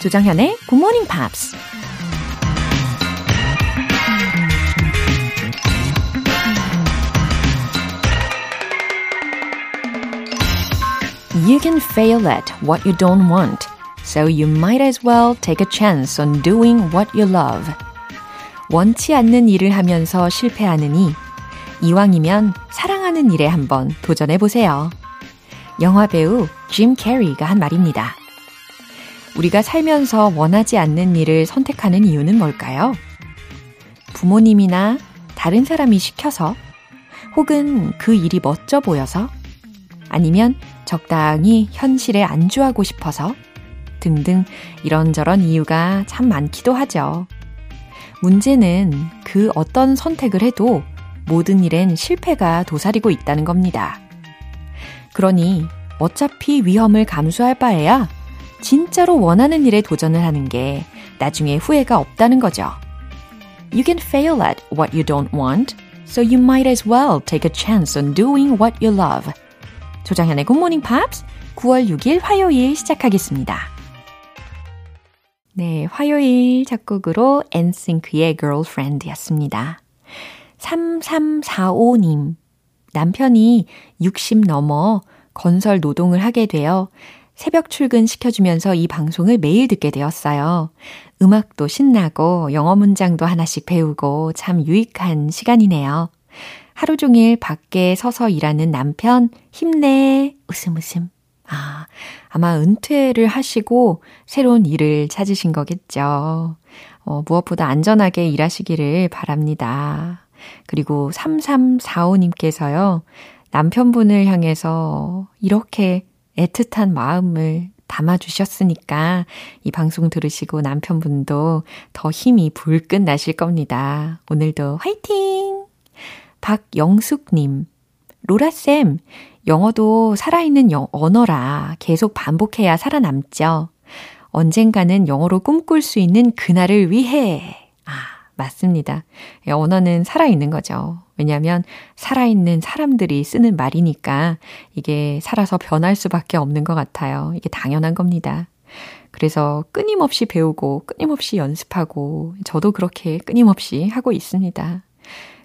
조정현의 Good Morning Pops. You can fail at what you don't want, so you might as well take a chance on doing what you love. 원치 않는 일을 하면서 실패하느니 이왕이면 사랑하는 일에 한번 도전해 보세요. 영화 배우 짐 캐리가 한 말입니다. 우리가 살면서 원하지 않는 일을 선택하는 이유는 뭘까요? 부모님이나 다른 사람이 시켜서 혹은 그 일이 멋져 보여서 아니면 적당히 현실에 안주하고 싶어서 등등 이런저런 이유가 참 많기도 하죠. 문제는 그 어떤 선택을 해도 모든 일엔 실패가 도사리고 있다는 겁니다. 그러니 어차피 위험을 감수할 바에야 진짜로 원하는 일에 도전을 하는 게 나중에 후회가 없다는 거죠. You can fail at what you don't want, so you might as well take a chance on doing what you love. 조장현의 Good Morning Pops 9월 6일 화요일 시작하겠습니다. 네, 화요일 작곡으로 엔싱크의 Girlfriend였습니다. 3345님. 남편이 60 넘어 건설 노동을 하게 되어 새벽 출근 시켜주면서 이 방송을 매일 듣게 되었어요. 음악도 신나고 영어 문장도 하나씩 배우고 참 유익한 시간이네요. 하루 종일 밖에 서서 일하는 남편, 힘내, 웃음 웃음. 아, 아마 은퇴를 하시고 새로운 일을 찾으신 거겠죠. 어, 무엇보다 안전하게 일하시기를 바랍니다. 그리고 3345님께서요, 남편분을 향해서 이렇게 애틋한 마음을 담아주셨으니까 이 방송 들으시고 남편분도 더 힘이 불끈 나실 겁니다. 오늘도 화이팅! 박영숙님, 로라쌤, 영어도 살아있는 영, 언어라 계속 반복해야 살아남죠. 언젠가는 영어로 꿈꿀 수 있는 그날을 위해. 아, 맞습니다. 언어는 살아있는 거죠. 왜냐하면 살아있는 사람들이 쓰는 말이니까 이게 살아서 변할 수밖에 없는 것 같아요. 이게 당연한 겁니다. 그래서 끊임없이 배우고 끊임없이 연습하고 저도 그렇게 끊임없이 하고 있습니다.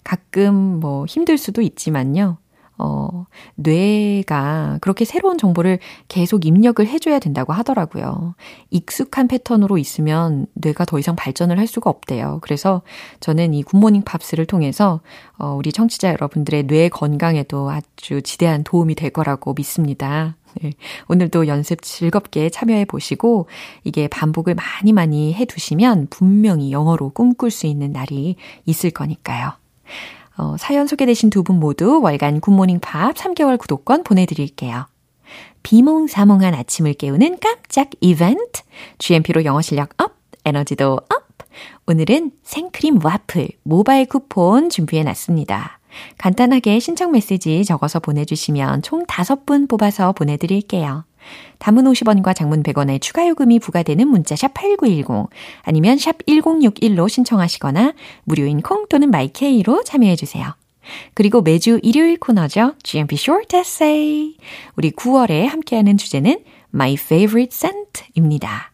가끔 뭐 힘들 수도 있지만요. 어, 뇌가 그렇게 새로운 정보를 계속 입력을 해줘야 된다고 하더라고요. 익숙한 패턴으로 있으면 뇌가 더 이상 발전을 할 수가 없대요. 그래서 저는 이 굿모닝 팝스를 통해서 어, 우리 청취자 여러분들의 뇌 건강에도 아주 지대한 도움이 될 거라고 믿습니다. 네, 오늘도 연습 즐겁게 참여해 보시고 이게 반복을 많이 많이 해 두시면 분명히 영어로 꿈꿀 수 있는 날이 있을 거니까요. 어, 사연 소개되신 두 분 모두 월간 굿모닝 팝스 3개월 구독권 보내드릴게요. 비몽사몽한 아침을 깨우는 깜짝 이벤트. GMP로 영어 실력 up, 에너지도 up. 오늘은 생크림 와플 모바일 쿠폰 준비해 놨습니다. 간단하게 신청 메시지 적어서 보내주시면 총 5분 뽑아서 보내드릴게요. 단문 50원과 장문 100원의 추가 요금이 부과되는 문자 샵 8910 아니면 샵 1061로 신청하시거나 무료인 콩 또는 마이K로 참여해 주세요. 그리고 매주 일요일 코너죠. GMP Short Essay. 우리 9월에 함께하는 주제는 My Favorite Scent입니다.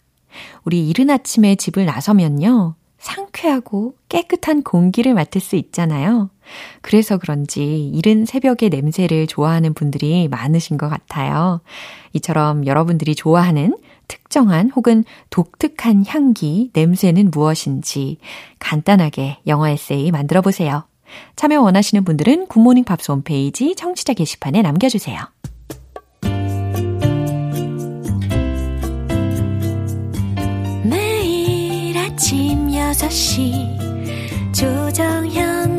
우리 이른 아침에 집을 나서면요. 상쾌하고 깨끗한 공기를 맡을 수 있잖아요. 그래서 그런지 이른 새벽의 냄새를 좋아하는 분들이 많으신 것 같아요. 이처럼 여러분들이 좋아하는 특정한 혹은 독특한 향기, 냄새는 무엇인지 간단하게 영어 에세이 만들어 보세요. 참여 원하시는 분들은 굿모닝 팝스 홈페이지 청취자 게시판에 남겨주세요. 매일 아침 6시 조정현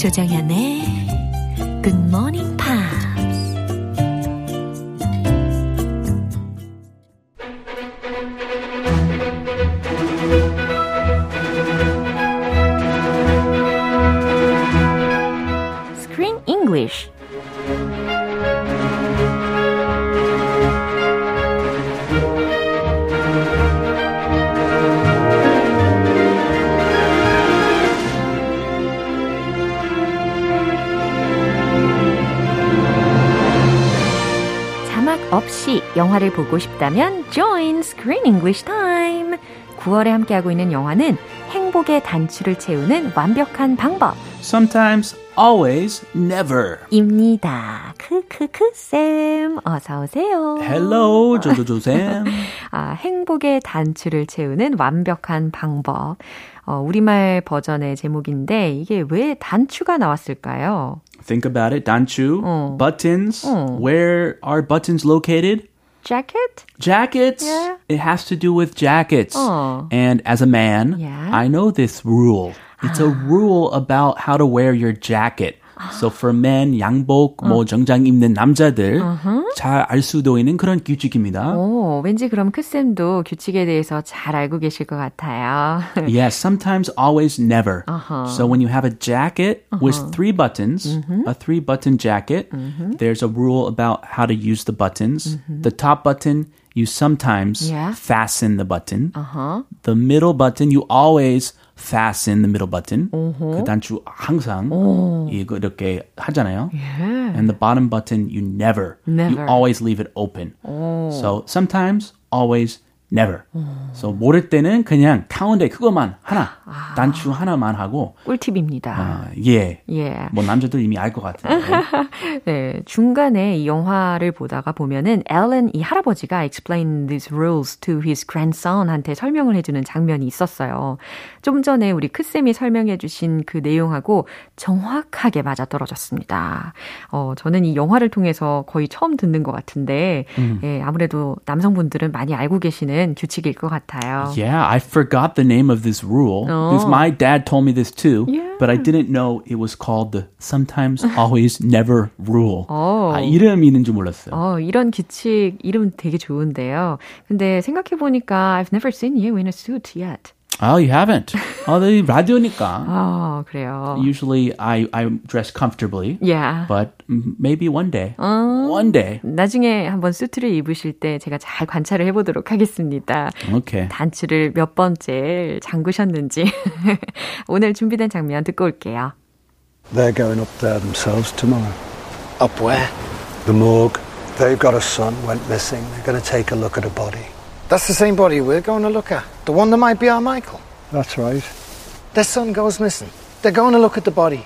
조정현의 굿모 영화를 보고 싶다면 join Screen English Time. 9월에 함께하고 있는 영화는 행복의 단추를 채우는 완벽한 방법. Sometimes, always, never. 입니다. 크크크 쌤 어서 오세요. Hello, 조조조 쌤. 아, 행복의 단추를 채우는 완벽한 방법. 어, 우리말 버전의 제목인데 이게 왜 단추가 나왔을까요? Think about it, 단추, 어. buttons. 어. Where are buttons located? Jacket? Jackets. Yeah. It has to do with jackets. 어. And as a man, Yeah. I know this rule. It's a ah. rule about how to wear your jacket. So for men, 양복, 뭐 정장 입는 남자들 잘 알 수도 있는 그런 규칙입니다. 오, 왠지 그럼 크쌤도 규칙에 대해서 잘 알고 계실 것 같아요. Yes, sometimes, always, never. Uh-huh. So when you have a jacket with three buttons, Mm-hmm. a three button jacket, there's a rule about how to use the buttons. The top button, you sometimes Mm-hmm. Yeah. fasten the button. Uh-huh. The middle button, you always fasten the middle button. 그 단추 항상 이거 이렇게 하잖아요. And the bottom button, you never. Never. You always leave it open. So sometimes, always, never. So 모를 때는 그냥 가운데 그것만 하나, 단추 하나만 하고, 꿀팁입니다. 아, 예. 예. 뭐 남자들 이미 알 것 같은데. 네, 중간에 이 영화를 보다가 보면은 앨런 이 할아버지가 explain these rules to his grandson한테 설명을 해주는 장면이 있었어요. 좀 전에 우리 크 쌤이 설명해주신 그 내용하고 정확하게 맞아떨어졌습니다. 어, 저는 이 영화를 통해서 거의 처음 듣는 것 같은데, 예, 아무래도 남성분들은 많이 알고 계시는 규칙일 것 같아요. Yeah, I forgot the name of this rule because my dad told me this too, Yeah. but I didn't know it was called the sometimes, always, never rule. 어. 아, 이름이 있는 줄 몰랐어요. 어, 이런 규칙 이름 되게 좋은데요. 근데 생각해보니까 I've never seen you in a suit yet. Oh, you haven't? 어, 네, 라디오니까. 아, 그래요. Usually I, I dress comfortably, Yeah. but mm, maybe one day. One day. 나중에 한번 수트를 입으실 때 제가 잘 관찰을 해 보도록 하겠습니다. Okay. 단추를 몇 번째 잠그셨는지. 오늘 준비된 장면 듣고 올게요. They're going up there themselves tomorrow. Up where? The morgue. They've got a son, went missing. They're going to take a look at a body. That's the same body we're going to look at. The one that might be our Michael. That's right. Their son goes missing. They're going to look at the body.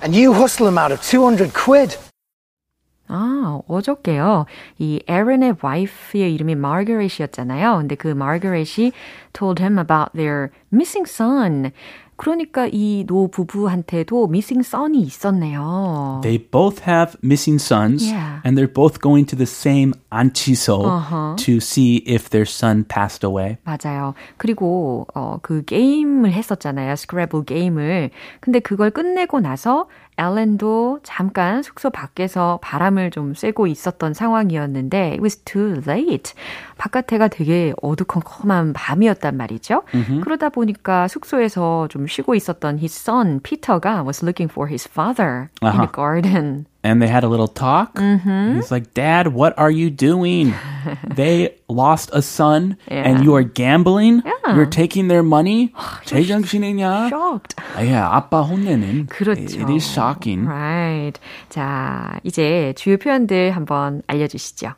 And you hustle him out of 200 quid. 아, 어저께요. 이 에런의 와이프의 이름이 마거렛이었잖아요. 근데 그 마거렛이 told him about their missing son. 그러니까 이 노 부부한테도 missing son이 있었네요. They both have missing sons, Yeah. and they're both going to the same 안치소 Uh-huh. to see if their son passed away. 맞아요. 그리고 어, 그 게임을 했었잖아요. 스크래블 게임을. 근데 그걸 끝내고 나서 앨런도 잠깐 숙소 밖에서 바람을 좀 쐬고 있었던 상황이었는데 it was too late. 바깥에가 되게 어두컴컴한 밤이었단 말이죠. 그러다 보니까 숙소에서 좀 쉬고 있었던 his son 피터가 was looking for his father in the garden. And they had a little talk. Mm-hmm. He's like, Dad, what are you doing? they lost a son Yeah. and you are gambling? Yeah. You're taking their money? 제정신이냐? Shocked. 아, 예, 아빠 혼내는. 그렇죠. It is shocking. Right. 자, 이제 주요 표현들 한번 알려주시죠.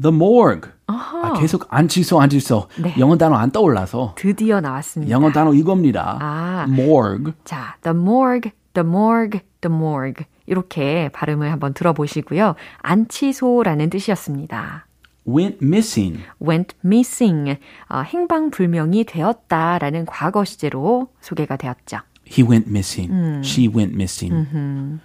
The morgue. 아, 계속 안치소, 안치소. 네. 영어 단어 안 떠올라서. 드디어 나왔습니다. 영어 단어 이겁니다. 아. morgue. 자, the morgue, the morgue, the morgue. 이렇게 발음을 한번 들어보시고요. 안치소라는 뜻이었습니다. went missing. went missing. 어, 행방불명이 되었다라는 과거 시제로 소개가 되었죠. He went missing. She went missing.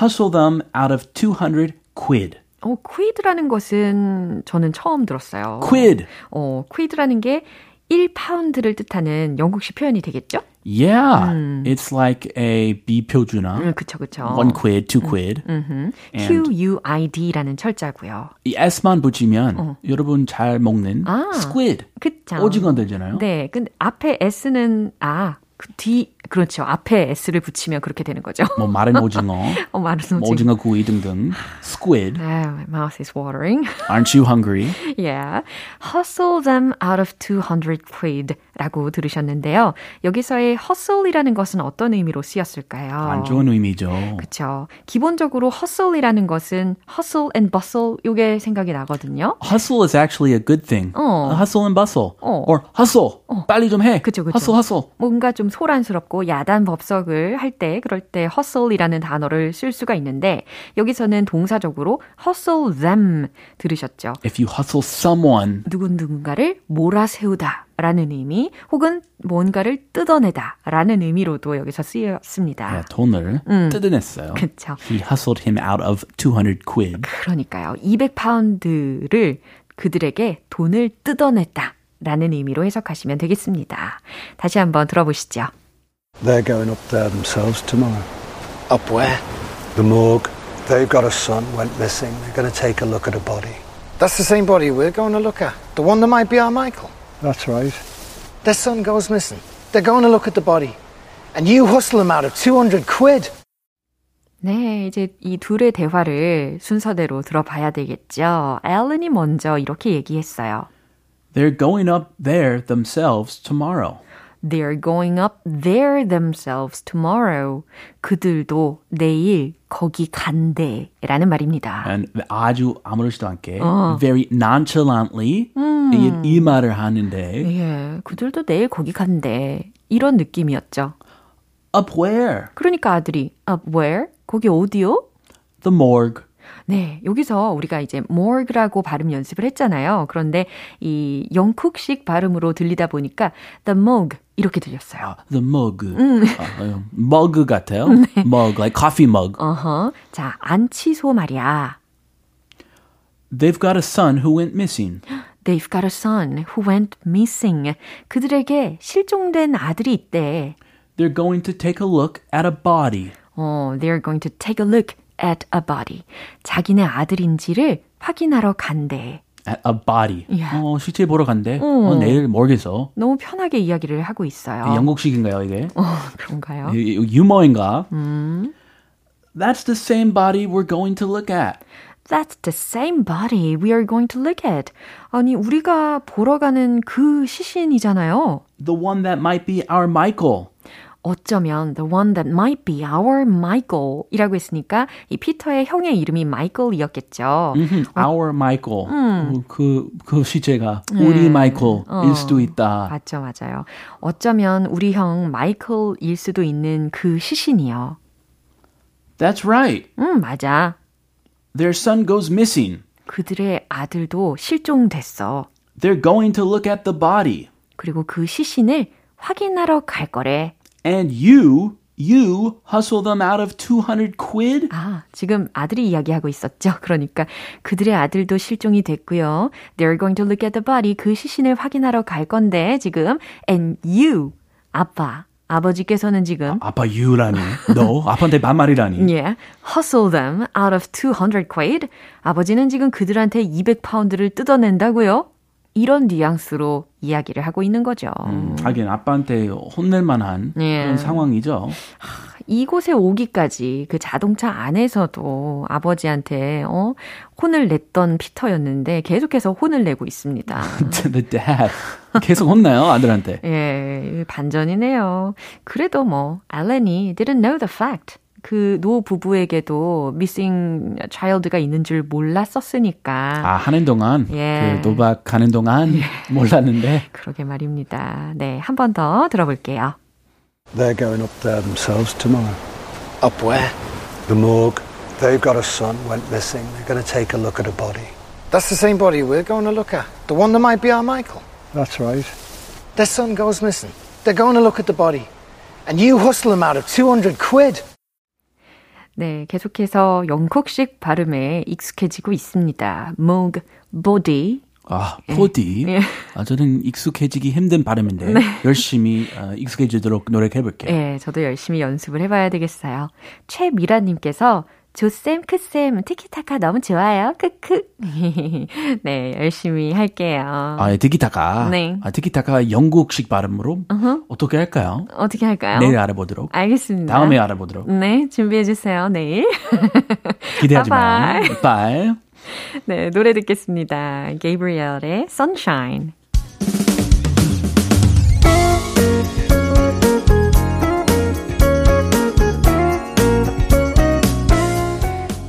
Hustle them out of 200 quid. 어, quid라는 것은 저는 처음 들었어요. Quid. 어, quid라는 게 1파운드를 뜻하는 영국식 표현이 되겠죠? Yeah. It's like a 비표준어. 음, 그쵸, 그쵸. One quid, two quid. 음, And QUID라는 철자고요. 이 S만 붙이면 여러분 잘 먹는 아. squid. 그쵸. 오징어 되잖아요. 네, 근데 앞에 S는, 아, 그 뒤, 그렇죠. 앞에 S를 붙이면 그렇게 되는 거죠. 뭐 마른 오징어, 어, 말은 뭐 오징어 구이 등등. Squid. Ah, my mouth is watering. Aren't you hungry? yeah. Hustle them out of 200 quid. 라고 들으셨는데요. 여기서의 hustle이라는 것은 어떤 의미로 쓰였을까요? 안 좋은 의미죠. 그렇죠. 기본적으로 hustle이라는 것은 hustle and bustle 요게 생각이 나거든요. Hustle is actually a good thing. 어. Hustle and bustle. 어. Or hustle. 빨리 좀 해. 그쵸, 그쵸. Hustle, hustle. 뭔가 좀 소란스럽고 야단 법석을 할 때 그럴 때 hustle이라는 단어를 쓸 수가 있는데 여기서는 동사적으로 hustle them 들으셨죠? If you hustle someone, 누군 누군가를 몰아세우다 라는 의미 혹은 뭔가를 뜯어내다 라는 의미로도 여기서 쓰였습니다. 네, 돈을 뜯어냈어요. 그쵸. He hustled him out of 200 quid. 그러니까요. 200파운드를 그들에게 돈을 뜯어냈다 라는 의미로 해석하시면 되겠습니다. 다시 한번 들어보시죠. They're going up there themselves tomorrow. Up where? The morgue. They've got a son, went missing. They're going to take a look at a body. That's the same body we're going to look at. The one that might be our Michael. That's right. Their son goes missing. They're going to look at the body. And you hustle them out of 200 quid. 네, 이제 이 둘의 대화를 순서대로 들어봐야 되겠죠. 앨런이 먼저 이렇게 얘기했어요. They're going up there themselves tomorrow. They're going up there themselves tomorrow. 그들도 내일 거기 간대. 라는 말입니다. And 아주 아무렇지도 않게 very nonchalantly 이, 이 말을 하는데 예, 그들도 내일 거기 간대. 이런 느낌이었죠. up where? 그러니까 아들이 up where? 거기 어디요? The morgue. 네, 여기서 우리가 이제 morgue라고 발음 연습을 했잖아요. 그런데 이 영국식 발음으로 들리다 보니까 the morgue 이렇게 들렸어요. 아, the mug. 아, 어, mug 같아요. mug, like coffee mug. 어허. 자, 안치소 말이야. They've got a son who went missing. They've got a son who went missing. 그들에게 실종된 아들이 있대. They're going to take a look at a body. 어, they're going to take a look at a body. 자기네 아들인지를 확인하러 간대. A body. 야. 어, 실제 보러 간대. 어, 내일 morgu에서. 너무 편하게 이야기를 하고 있어요. 영국식인가요, 이게? 어, 그런가요? 유머인가? That's the same body we're going to look at. That's the same body we are going to look at. 아니, 우리가 보러 가는 그 시신이잖아요. The one that might be our Michael. 어쩌면 the one that might be our Michael 이라고 했으니까 이 피터의 형의 이름이 Michael이었겠죠. Mhm, Our Michael. 어, 그, 그 시제가 우리 마이클일 수도 있다. 맞죠, 맞아요. 어쩌면 우리 형 마이클일 수도 있는 그 시신이요. That's right. 음, 맞아. Their son goes missing. 그들의 아들도 실종됐어. They're going to look at the body. 그리고 그 시신을 확인하러 갈 거래. And you, you hustle them out of 200 quid? 아, 지금 아들이 이야기하고 있었죠. 그러니까 그들의 아들도 실종이 됐고요. They're going to look at the body. 그 시신을 확인하러 갈 건데 지금 and you 아빠 아버지께서는 지금 아 빠 you라니. 너 아빠한테 반말이라니. 예, hustle them out of 200 quid. 아버지는 지금 그들한테 200파운드를 뜯어낸다고요? 이런 뉘앙스로 이야기를 하고 있는 거죠. 음, 하긴 아빠한테 혼낼 만한 예. 그런 상황이죠. 이곳에 오기까지 그 자동차 안에서도 아버지한테 어 혼을 냈던 피터였는데 계속해서 혼을 내고 있습니다. The dad. 계속 혼나요, 아들한테. 예, 반전이네요. 그래도 뭐 알렌이 didn't know the fact. 그 노 부부에게도 missing child가 있는 줄 몰랐었으니까. 아, 하는 동안, 예. 그 도박하는 동안 몰랐는데. 그러게 말입니다. 네, 한 번 더 들어볼게요. They're going up there themselves tomorrow. Up where? The morgue. They've got a son, went missing. They're going to take a look at a body. That's the same body we're going to look at. The one that might be our Michael. That's right. Their son goes missing. They're going to look at the body. And you hustle them out of 200 quid. 네, 계속해서 영국식 발음에 익숙해지고 있습니다. mog, body. 아, 포디. 예. 아, 저는 익숙해지기 힘든 발음인데 열심히 어, 익숙해지도록 노력해볼게요. 네, 저도 열심히 연습을 해봐야 되겠어요. 최미라님께서 조쌤, 크쌤, 티키타카 너무 좋아요. 크크. 네, 열심히 할게요. 아, 예, 티키타카. 네. 아, 티키타카 영국식 발음으로 어떻게 할까요? 어떻게 할까요? 내일 알아보도록. 알겠습니다. 다음에 알아보도록. 네, 준비해주세요. 내일. 기대하지 마. Bye bye. Bye. 네, 노래 듣겠습니다. Gabrielle의 Sunshine.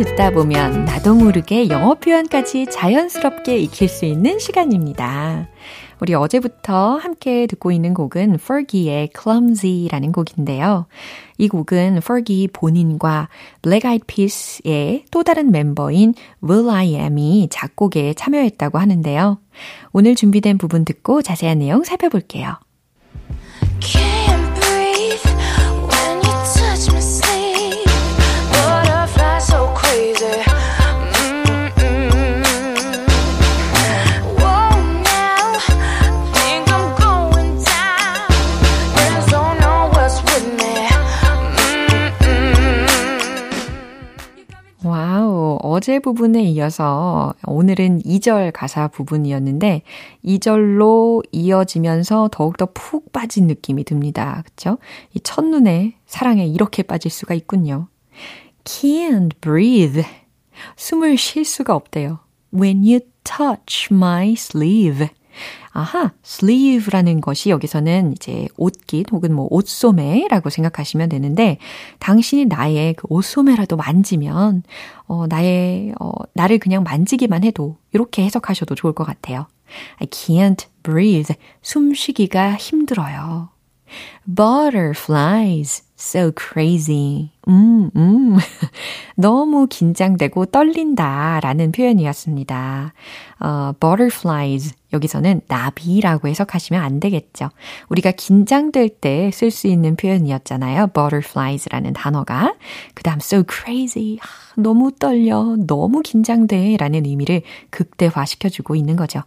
듣다 보면 나도 모르게 영어 표현까지 자연스럽게 익힐 수 있는 시간입니다. 우리 어제부터 함께 듣고 있는 곡은 Fergie의 Clumsy라는 곡인데요. 이 곡은 Fergie 본인과 Black Eyed Peas의 또 다른 멤버인 Will I Am이 작곡에 참여했다고 하는데요. 오늘 준비된 부분 듣고 자세한 내용 살펴볼게요. 어제 부분에 이어서 오늘은 2절 가사 부분이었는데 2절로 이어지면서 더욱더 푹 빠진 느낌이 듭니다. 그쵸? 이 첫눈에 사랑에 이렇게 빠질 수가 있군요. Can't breathe. 숨을 쉴 수가 없대요. When you touch my sleeve. 아하, sleeve라는 것이 여기서는 이제 옷깃 혹은 뭐 옷소매라고 생각하시면 되는데 당신이 나의 그 옷소매라도 만지면 어 나의 어 나를 그냥 만지기만 해도 이렇게 해석하셔도 좋을 것 같아요. I can't breathe. 숨쉬기가 힘들어요. Butterflies. So crazy. 음, 음. 너무 긴장되고 떨린다 라는 표현이었습니다. 어, butterflies. 여기서는 나비라고 해석하시면 안 되겠죠. 우리가 긴장될 때 쓸 수 있는 표현이었잖아요. butterflies라는 단어가. 그 다음 so crazy. 아, 너무 떨려. 너무 긴장돼. 라는 의미를 극대화시켜주고 있는 거죠.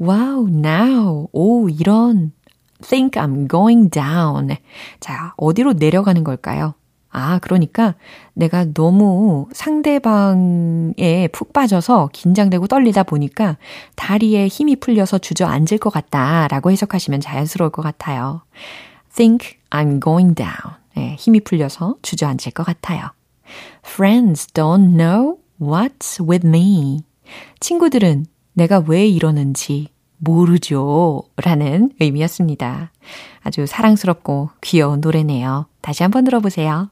wow, now. 오, 이런 think I'm going down. 자, 어디로 내려가는 걸까요? 아, 그러니까 내가 너무 상대방에 푹 빠져서 긴장되고 떨리다 보니까 다리에 힘이 풀려서 주저앉을 것 같다라고 해석하시면 자연스러울 것 같아요. think I'm going down. 네, 힘이 풀려서 주저앉을 것 같아요. Friends don't know what's with me. 친구들은 내가 왜 이러는지 모르죠. 라는 의미였습니다. 아주 사랑스럽고 귀여운 노래네요. 다시 한번 들어보세요.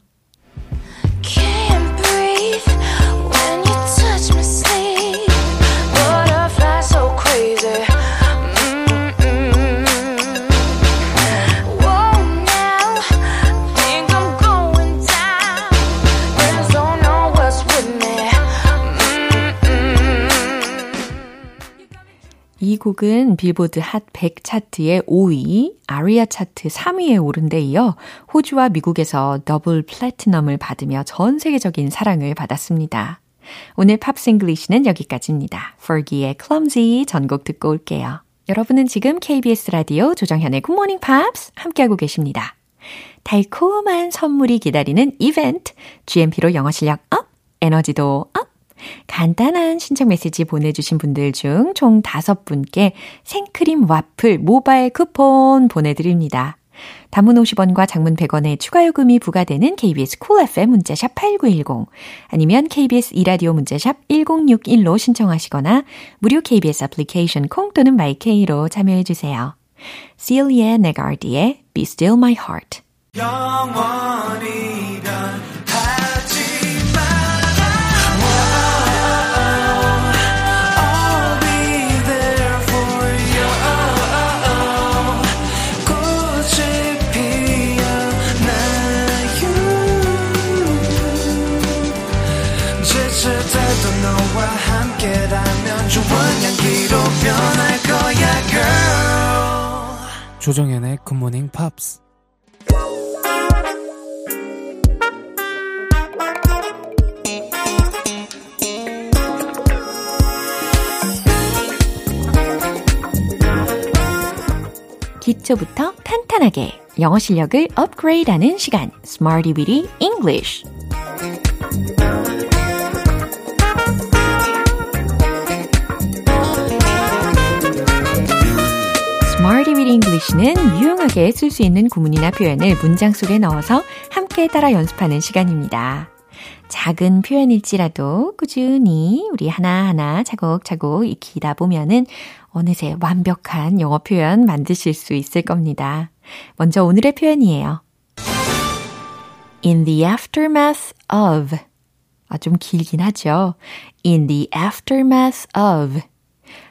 이 곡은 빌보드 핫 100 차트의 5위, ARIA 차트 3위에 오른 데 이어 호주와 미국에서 double platinum을 받으며 전 세계적인 사랑을 받았습니다. 오늘 Pops English는 여기까지입니다. Fergie의 Clumsy 전곡 듣고 올게요. 여러분은 지금 KBS 라디오 조정현의 굿모닝 팝스 함께하고 계십니다. 달콤한 선물이 기다리는 이벤트, GMP로 영어 실력 up, 에너지도 up, 간단한 신청 메시지 보내주신 분들 중 총 5분께 생크림 와플 모바일 쿠폰 보내드립니다. 단문 50원과 장문 100원의 추가 요금이 부과되는 KBS Cool FM 문자샵 8910 아니면 KBS 2라디오 문자샵 1061로 신청하시거나 무료 KBS 애플리케이션 콩 또는 my K로 참여해 주세요. Silje Nergaard의 Be Still My Heart 영원히 조정현의 굿모닝 팝스 기초부터 탄탄하게 영어 실력을 업그레이드하는 시간. Smarty Weedy English. English는 유용하게 쓸 수 있는 구문이나 표현을 문장 속에 넣어서 함께 따라 연습하는 시간입니다. 작은 표현일지라도 꾸준히 우리 하나하나 차곡차곡 익히다 보면은 어느새 완벽한 영어 표현 만드실 수 있을 겁니다. 먼저 오늘의 표현이에요. In the aftermath of. 아, 좀 길긴 하죠. In the aftermath of.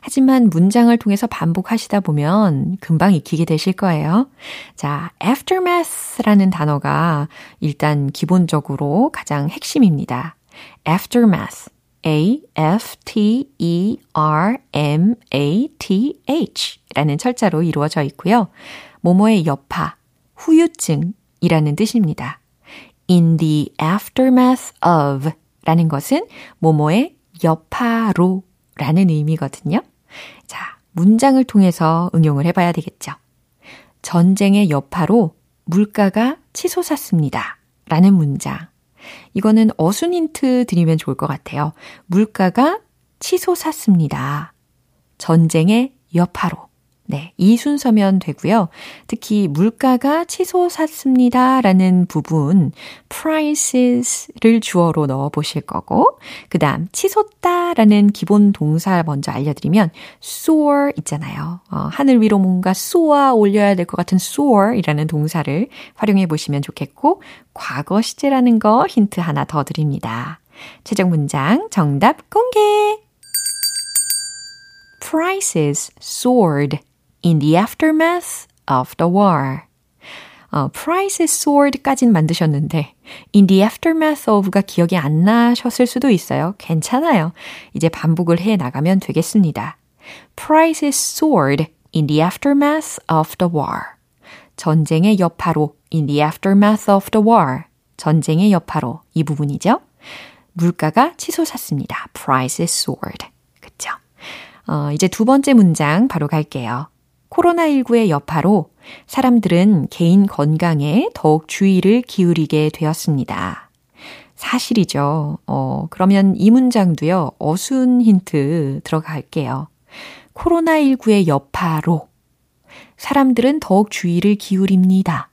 하지만 문장을 통해서 반복하시다 보면 금방 익히게 되실 거예요. 자, aftermath라는 단어가 일단 기본적으로 가장 핵심입니다. aftermath. A-F-T-E-R-M-A-T-H 라는 철자로 이루어져 있고요. 모모의 여파, 후유증이라는 뜻입니다. In the aftermath of 라는 것은 모모의 여파로 라는 의미거든요. 자, 문장을 통해서 응용을 해봐야 되겠죠. 전쟁의 여파로 물가가 치솟았습니다. 라는 문장. 이거는 어순 힌트 드리면 좋을 것 같아요. 물가가 치솟았습니다. 전쟁의 여파로. 네, 이 순서면 되고요. 특히 물가가 치솟았습니다 라는 부분 prices를 주어로 넣어 보실 거고 그다음 치솟다 라는 기본 동사 먼저 알려 드리면 soar 있잖아요. 어, 하늘 위로 뭔가 쏘아 올려야 될 것 같은 soar 이라는 동사를 활용해 보시면 좋겠고 과거 시제라는 거 힌트 하나 더 드립니다. 최종 문장 정답 공개! prices soared in the aftermath of the war. 어, price is sword까진 만드셨는데 in the aftermath of가 기억이 안 나셨을 수도 있어요. 괜찮아요. 이제 반복을 해 나가면 되겠습니다. price is sword in the aftermath of the war. 전쟁의 여파로 in the aftermath of the war. 전쟁의 여파로 이 부분이죠. 물가가 치솟았습니다. price is soared. 그쵸? 어, 이제 두 번째 문장 바로 갈게요. 코로나19의 여파로 사람들은 개인 건강에 더욱 주의를 기울이게 되었습니다. 사실이죠. 어, 그러면 이 문장도요, 어순 힌트 들어갈게요. 코로나19의 여파로 사람들은 더욱 주의를 기울입니다.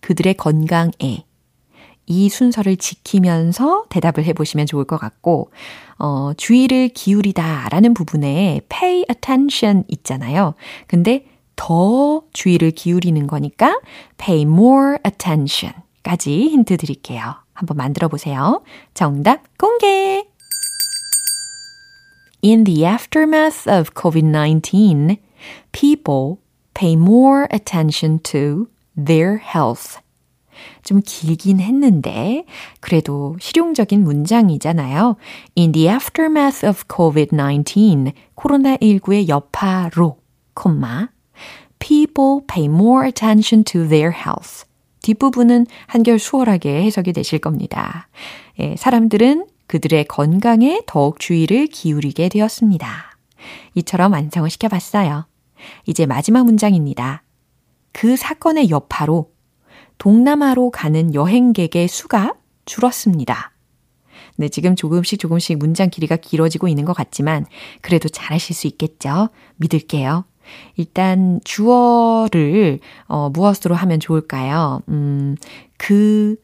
그들의 건강에 이 순서를 지키면서 대답을 해보시면 좋을 것 같고, 어, 주의를 기울이다 라는 부분에 pay attention 있잖아요. 근데 더 주의를 기울이는 거니까 pay more attention 까지 힌트 드릴게요. 한번 만들어 보세요. 정답 공개! In the aftermath of COVID-19, people pay more attention to their health. 좀 길긴 했는데 그래도 실용적인 문장이잖아요. In the aftermath of COVID-19, 코로나19의 여파로, 콤마, people pay more attention to their health. 뒷부분은 한결 수월하게 해석이 되실 겁니다. 예, 사람들은 그들의 건강에 더욱 주의를 기울이게 되었습니다. 이처럼 완성을 시켜봤어요. 이제 마지막 문장입니다. 그 사건의 여파로 동남아로 가는 여행객의 수가 줄었습니다. 네, 지금 조금씩 조금씩 문장 길이가 길어지고 있는 것 같지만 그래도 잘하실 수 있겠죠? 믿을게요. 일단 주어를 어, 무엇으로 하면 좋을까요? 음, 그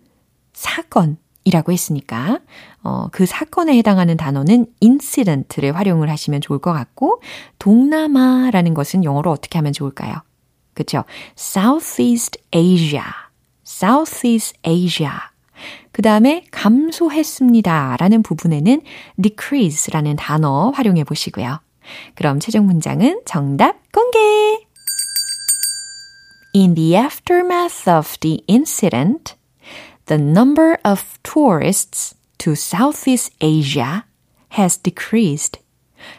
사건 이라고 했으니까 어, 그 사건에 해당하는 단어는 incident를 활용을 하시면 좋을 것 같고 동남아라는 것은 영어로 어떻게 하면 좋을까요? 그렇죠? Southeast Asia. Southeast Asia. 그 다음에 감소했습니다 라는 부분에는 decrease라는 단어 활용해 보시고요. 그럼 최종 문장은 정답 공개! In the aftermath of the incident, the number of tourists to Southeast Asia has decreased.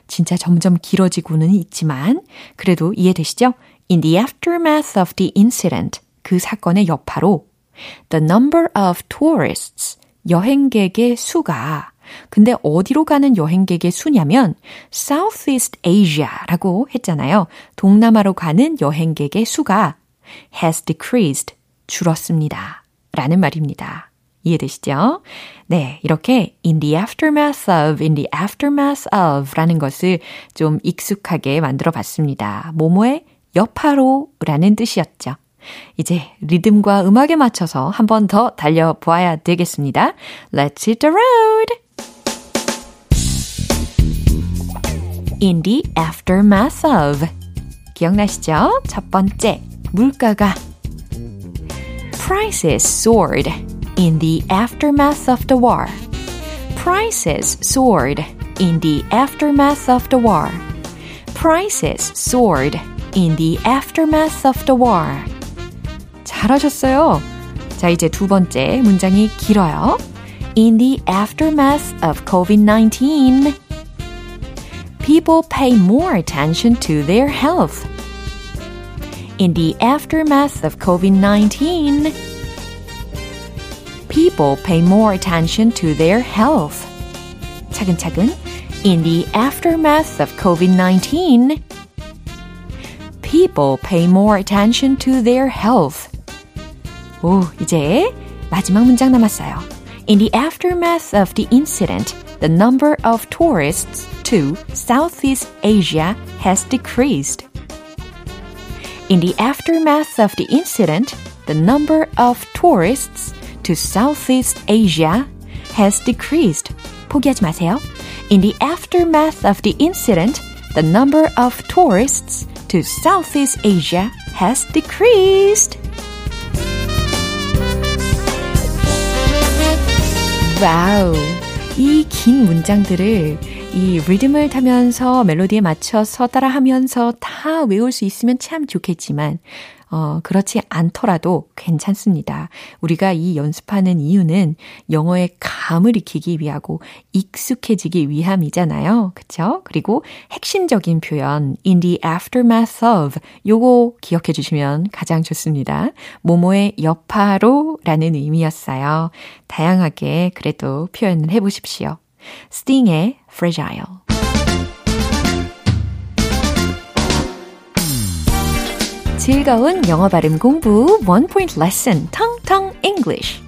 진짜 점점 길어지고는 있지만 그래도 이해되시죠? In the aftermath of the incident, 그 사건의 여파로 the number of tourists, 여행객의 수가 근데 어디로 가는 여행객의 수냐면 Southeast Asia라고 했잖아요. 동남아로 가는 여행객의 수가 has decreased, 줄었습니다. 라는 말입니다. 이해되시죠? 네, 이렇게 in the aftermath of, in the aftermath of 라는 것을 좀 익숙하게 만들어 봤습니다. 모모의 여파로 라는 뜻이었죠. 이제 리듬과 음악에 맞춰서 한 번 더 달려보아야 되겠습니다. Let's hit the road! In the aftermath of. 기억나시죠? 첫 번째, 물가가. Prices soared in the aftermath of the war. Prices soared in the aftermath of the war. Prices soared in the aftermath of the war. 잘하셨어요. 자, 이제 두 번째 문장이 길어요. In the aftermath of COVID-19, people pay more attention to their health. In the aftermath of COVID-19, people pay more attention to their health. 차근차근. In the aftermath of COVID-19, people pay more attention to their health. 오, 이제 마지막 문장 남았어요. In the aftermath of the incident, the number of tourists to Southeast Asia has decreased. In the aftermath of the incident, the number of tourists to Southeast Asia has decreased. 포기하지 마세요. In the aftermath of the incident, the number of tourists to Southeast Asia has decreased. 와우. 이 긴 문장들을 이 리듬을 타면서 멜로디에 맞춰서 따라하면서 다 외울 수 있으면 참 좋겠지만 어, 그렇지 않더라도 괜찮습니다. 우리가 이 연습하는 이유는 영어의 감을 익히기 위하고 익숙해지기 위함이잖아요. 그쵸? 그리고 핵심적인 표현, in the aftermath of, 요거 기억해 주시면 가장 좋습니다. 모모의 여파로 라는 의미였어요. 다양하게 그래도 표현을 해 보십시오. 스팅의 fragile. 즐거운 영어 발음 공부 원 포인트 레슨 텅텅 English.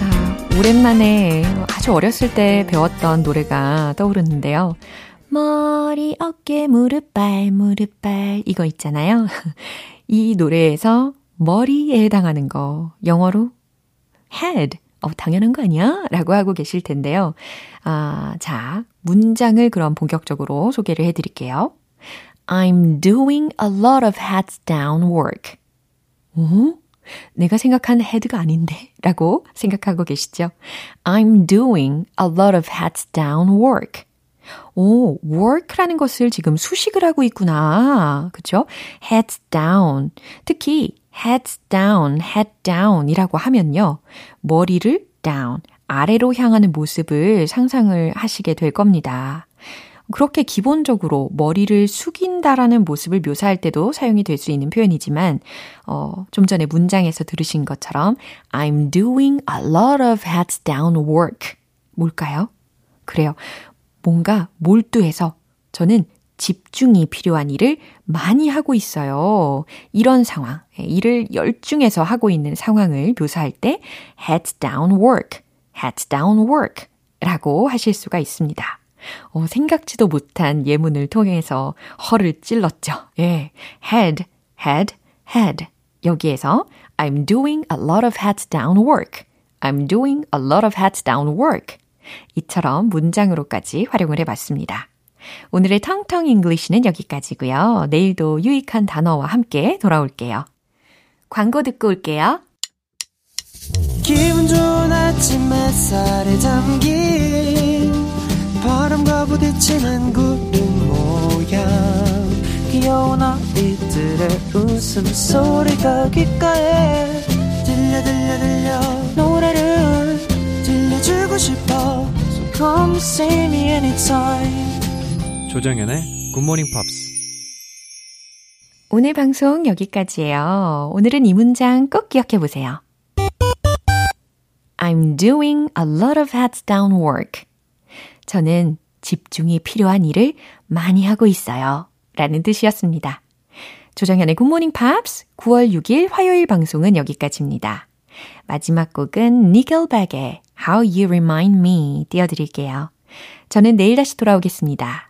아, 오랜만에 아주 어렸을 때 배웠던 노래가 떠오르는데요. 머리, 어깨, 무릎, 발, 무릎, 발 이거 있잖아요. 이 노래에서 머리에 해당하는 거 영어로 head 어, 당연한 거 아니야? 라고 하고 계실 텐데요. 아, 자, 문장을 그럼 본격적으로 소개를 해 드릴게요. I'm doing a lot of heads down work. 오? 내가 생각한 헤드가 아닌데? 라고 생각하고 계시죠? I'm doing a lot of heads down work. 오, work라는 것을 지금 수식을 하고 있구나. 그쵸? heads down. 특히 heads down, head down이라고 하면요. 머리를 down, 아래로 향하는 모습을 상상을 하시게 될 겁니다. 그렇게 기본적으로 머리를 숙인다라는 모습을 묘사할 때도 사용이 될 수 있는 표현이지만, 어, 좀 전에 문장에서 들으신 것처럼, I'm doing a lot of heads down work. 뭘까요? 그래요. 뭔가 몰두해서 저는 집중이 필요한 일을 많이 하고 있어요. 이런 상황, 일을 열중해서 하고 있는 상황을 묘사할 때 heads down work, heads down work 라고 하실 수가 있습니다. 어, 생각지도 못한 예문을 통해서 허를 찔렀죠. 예, head, head, head. 여기에서 I'm doing a lot of heads down work. I'm doing a lot of heads down work. 이처럼 문장으로까지 활용을 해 봤습니다. 오늘의 텅텅 English는 여기까지고요. 내일도 유익한 단어와 함께 돌아올게요. 광고 듣고 올게요. 기분 좋은 아침 햇살에 담긴 바람과 부딪히는 구름 모양 귀여운 아이들의 웃음소리가 귓가에 들려 들려 들려 노래를 들려주고 싶어 So come see me anytime 조정연의 굿모닝 팝스 오늘 방송 여기까지예요. 오늘은 이 문장 꼭 기억해 보세요. I'm doing a lot of heads down work. 저는 집중이 필요한 일을 많이 하고 있어요. 라는 뜻이었습니다. 조정현의 굿모닝 팝스 9월 6일 화요일 방송은 여기까지입니다. 마지막 곡은 니켈백의 How You Remind Me 띄워드릴게요. 저는 내일 다시 돌아오겠습니다.